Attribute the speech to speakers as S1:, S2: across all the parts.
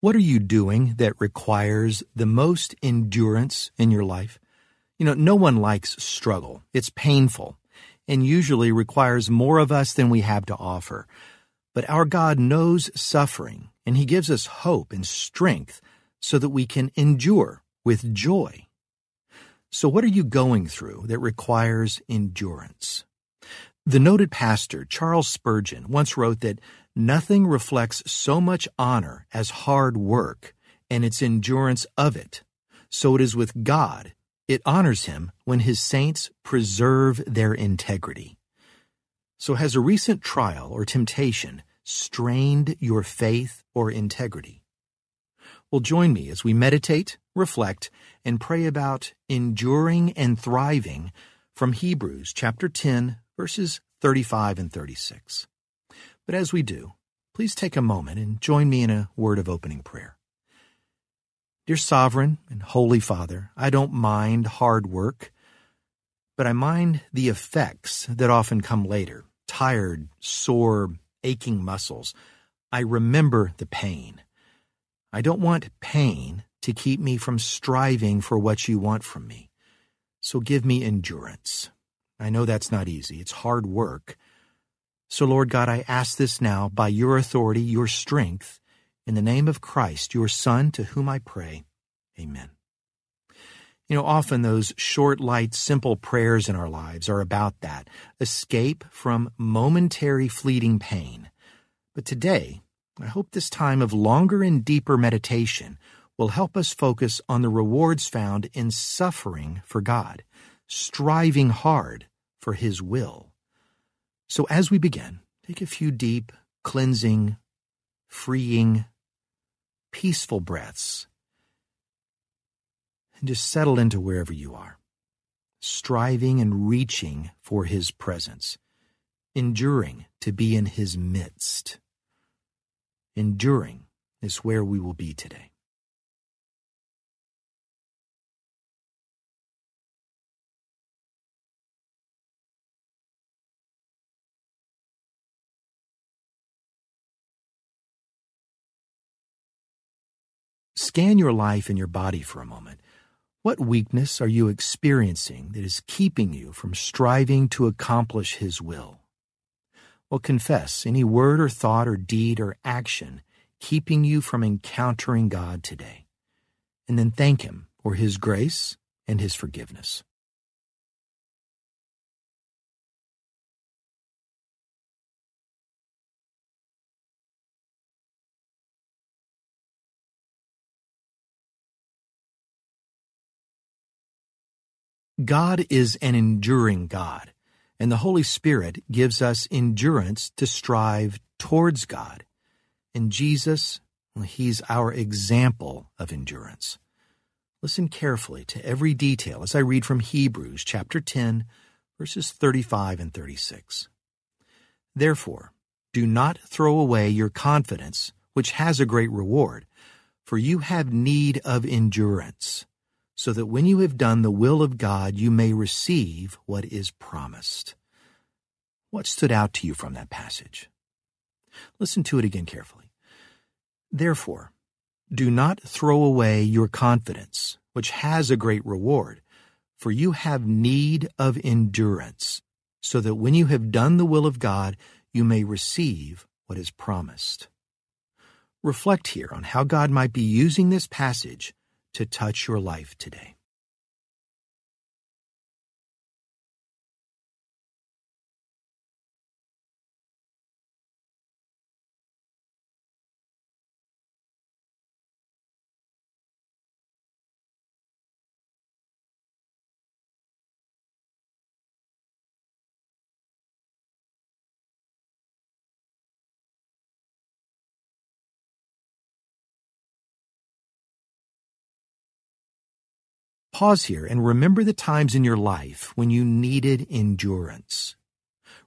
S1: What are you doing that requires the most endurance in your life? You know, no one likes struggle. It's painful and usually requires more of us than we have to offer. But our God knows suffering and He gives us hope and strength so that we can endure with joy. So, what are you going through that requires endurance? The noted pastor Charles Spurgeon once wrote that Nothing reflects so much honor as hard work and its endurance of it. So it is with God. It honors him when his saints preserve their integrity. So has a recent trial or temptation strained your faith or integrity? Well, join me as we meditate, reflect, and pray about enduring and thriving from Hebrews chapter 10, verses 35 and 36. But as we do, please take a moment and join me in a word of opening prayer. Dear Sovereign and Holy Father, I don't mind hard work, but I mind the effects that often come later tired, sore, aching muscles. I remember the pain. I don't want pain to keep me from striving for what you want from me. So give me endurance. I know that's not easy. It's hard work. So, Lord God, I ask this now by your authority, your strength, in the name of Christ, your Son, to whom I pray. Amen. You know, often those short, light, simple prayers in our lives are about that escape from momentary, fleeting pain. But today, I hope this time of longer and deeper meditation will help us focus on the rewards found in suffering for God, striving hard for His will. So as we begin, take a few deep, cleansing, freeing, peaceful breaths and just settle into wherever you are, striving and reaching for His presence, enduring to be in His midst. Enduring is where we will be today. Scan your life and your body for a moment. What weakness are you experiencing that is keeping you from striving to accomplish His will? Well, confess any word or thought or deed or action keeping you from encountering God today. And then thank Him for His grace and His forgiveness. God is an enduring God, and the Holy Spirit gives us endurance to strive towards God. And Jesus, He's our example of endurance. Listen carefully to every detail as I read from Hebrews chapter 10, verses 35 and 36. Therefore, do not throw away your confidence, which has a great reward, for you have need of endurance so that when you have done the will of God, you may receive what is promised. What stood out to you from that passage? Listen to it again carefully. Therefore, do not throw away your confidence, which has a great reward, for you have need of endurance, so that when you have done the will of God, you may receive what is promised. Reflect here on how God might be using this passage to touch your life today. Pause here and remember the times in your life when you needed endurance.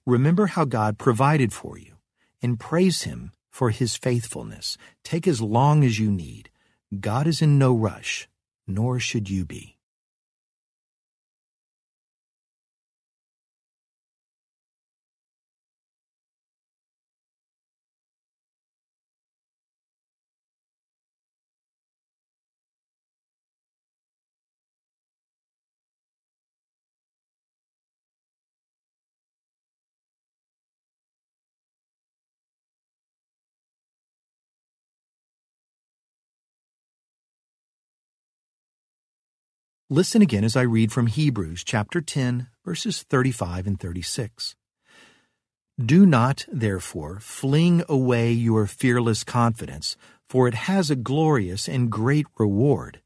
S1: Remember how God provided for you and praise Him for His faithfulness. Take as long as you need. God is in no rush, nor should you be. Listen again as I read from Hebrews chapter 10, verses 35 and 36. Do not, therefore, fling away your fearless confidence, for it has a glorious and great reward.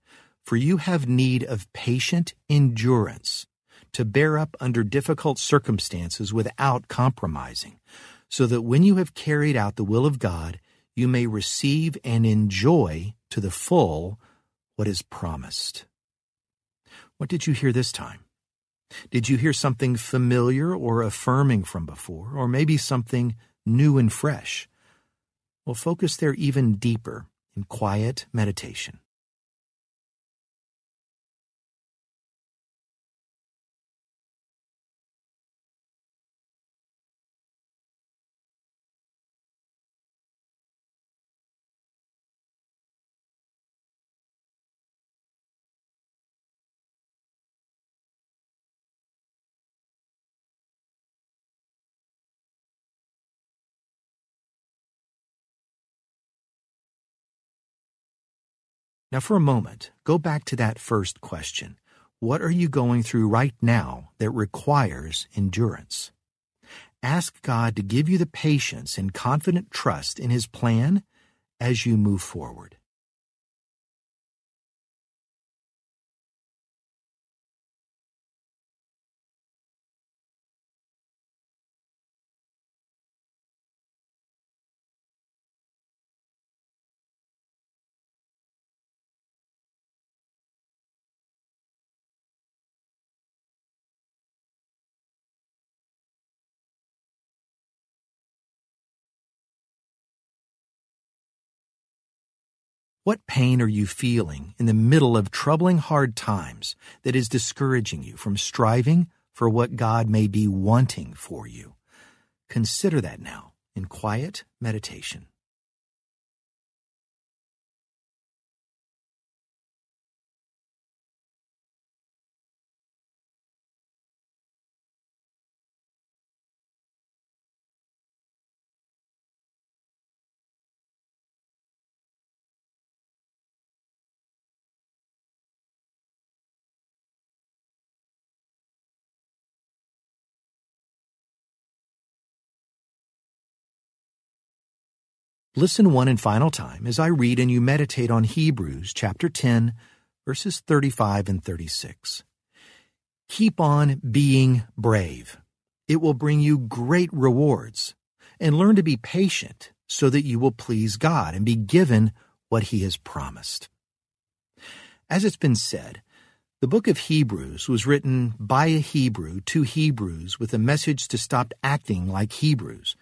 S1: For you have need of patient endurance to bear up under difficult circumstances without compromising, so that when you have carried out the will of God, you may receive and enjoy to the full what is promised. What did you hear this time? Did you hear something familiar or affirming from before, or maybe something new and fresh? Well, focus there even deeper in quiet meditation. Now, for a moment, go back to that first question. What are you going through right now that requires endurance? Ask God to give you the patience and confident trust in His plan as you move forward. What pain are you feeling in the middle of troubling hard times that is discouraging you from striving for what God may be wanting for you? Consider that now in quiet meditation. Listen one and final time as I read and you meditate on Hebrews chapter 10, verses 35 and 36. Keep on being brave. It will bring you great rewards. And learn to be patient so that you will please God and be given what He has promised. As it's been said, the book of Hebrews was written by a Hebrew to Hebrews with a message to stop acting like Hebrews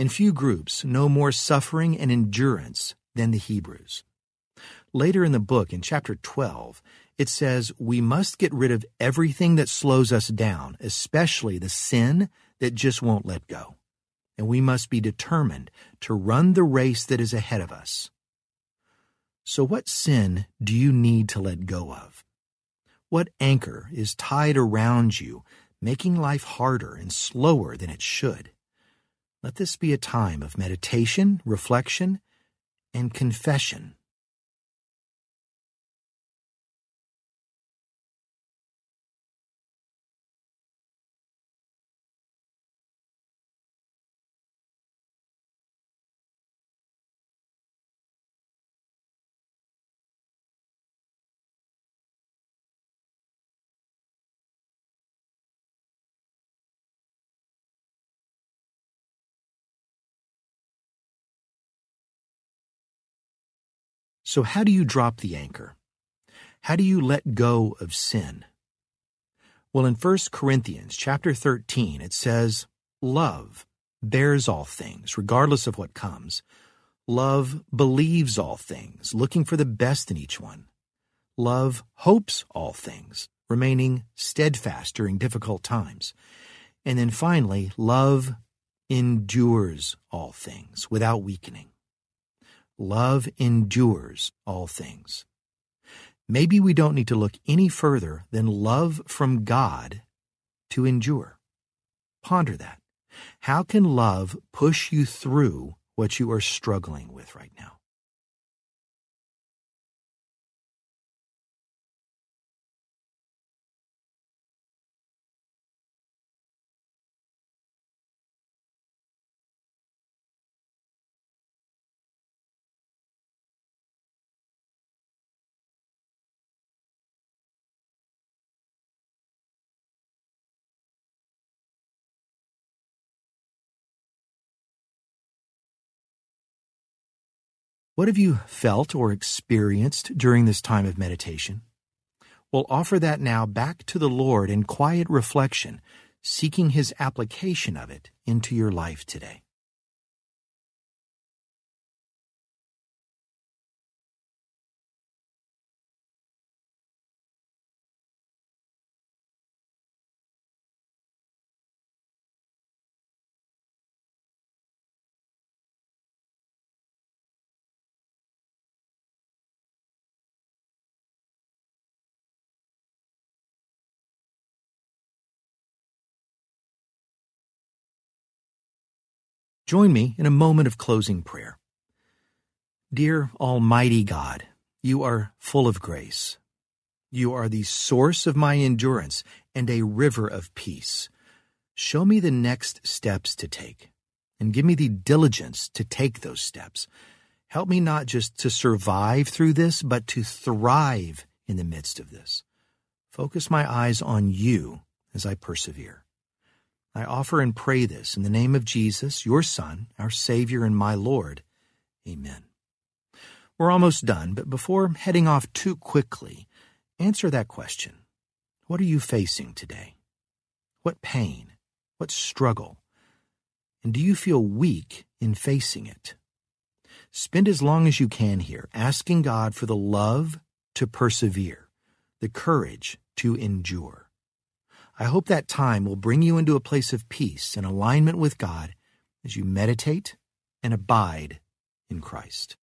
S1: and few groups know more suffering and endurance than the Hebrews. Later in the book, in chapter 12, it says we must get rid of everything that slows us down, especially the sin that just won't let go. And we must be determined to run the race that is ahead of us. So, what sin do you need to let go of? What anchor is tied around you, making life harder and slower than it should? Let this be a time of meditation, reflection, and confession. So how do you drop the anchor? How do you let go of sin? Well, in 1 Corinthians chapter 13, it says, Love bears all things, regardless of what comes. Love believes all things, looking for the best in each one. Love hopes all things, remaining steadfast during difficult times. And then finally, love endures all things without weakening. Love endures all things. Maybe we don't need to look any further than love from God to endure. Ponder that. How can love push you through what you are struggling with right now? What have you felt or experienced during this time of meditation? Well, offer that now back to the Lord in quiet reflection, seeking His application of it into your life today. Join me in a moment of closing prayer. Dear Almighty God, you are full of grace. You are the source of my endurance and a river of peace. Show me the next steps to take and give me the diligence to take those steps. Help me not just to survive through this, but to thrive in the midst of this. Focus my eyes on you as I persevere. I offer and pray this in the name of Jesus, your Son, our Savior and my Lord. Amen. We're almost done, but before heading off too quickly, answer that question. What are you facing today? What pain? What struggle? And do you feel weak in facing it? Spend as long as you can here asking God for the love to persevere, the courage to endure. I hope that time will bring you into a place of peace and alignment with God as you meditate and abide in Christ.